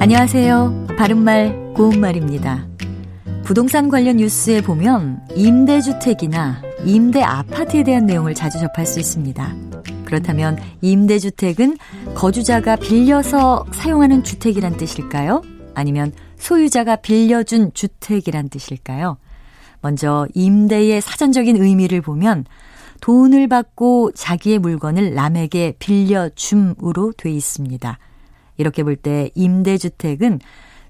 안녕하세요. 바른말 고운말입니다. 부동산 관련 뉴스에 보면 임대주택이나 임대 아파트에 대한 내용을 자주 접할 수 있습니다. 그렇다면 임대주택은 거주자가 빌려서 사용하는 주택이란 뜻일까요? 아니면 소유자가 빌려준 주택이란 뜻일까요? 먼저 임대의 사전적인 의미를 보면 돈을 받고 자기의 물건을 남에게 빌려줌으로 돼 있습니다. 이렇게 볼 때 임대주택은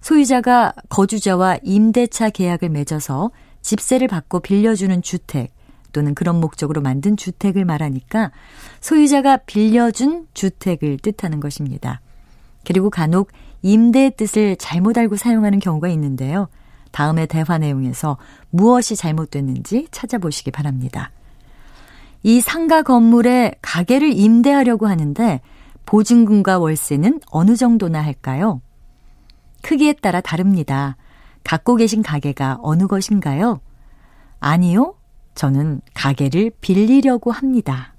소유자가 거주자와 임대차 계약을 맺어서 집세를 받고 빌려주는 주택 또는 그런 목적으로 만든 주택을 말하니까 소유자가 빌려준 주택을 뜻하는 것입니다. 그리고 간혹 임대의 뜻을 잘못 알고 사용하는 경우가 있는데요. 다음의 대화 내용에서 무엇이 잘못됐는지 찾아보시기 바랍니다. 이 상가 건물에 가게를 임대하려고 하는데 보증금과 월세는 어느 정도나 할까요? 크기에 따라 다릅니다. 갖고 계신 가게가 어느 것인가요? 아니요. 저는 가게를 빌리려고 합니다.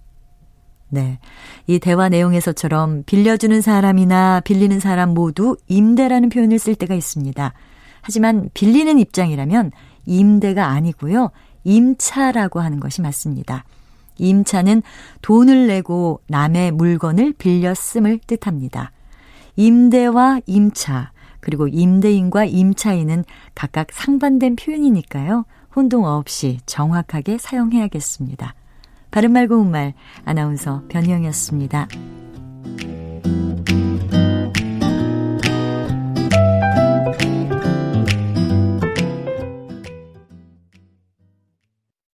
네. 이 대화 내용에서처럼 빌려주는 사람이나 빌리는 사람 모두 임대라는 표현을 쓸 때가 있습니다. 하지만 빌리는 입장이라면 임대가 아니고요. 임차라고 하는 것이 맞습니다. 임차는 돈을 내고 남의 물건을 빌려 씀을 뜻합니다. 임대와 임차, 그리고 임대인과 임차인은 각각 상반된 표현이니까요. 혼동 없이 정확하게 사용해야겠습니다. 바른말 고운말 아나운서 변희영이었습니다.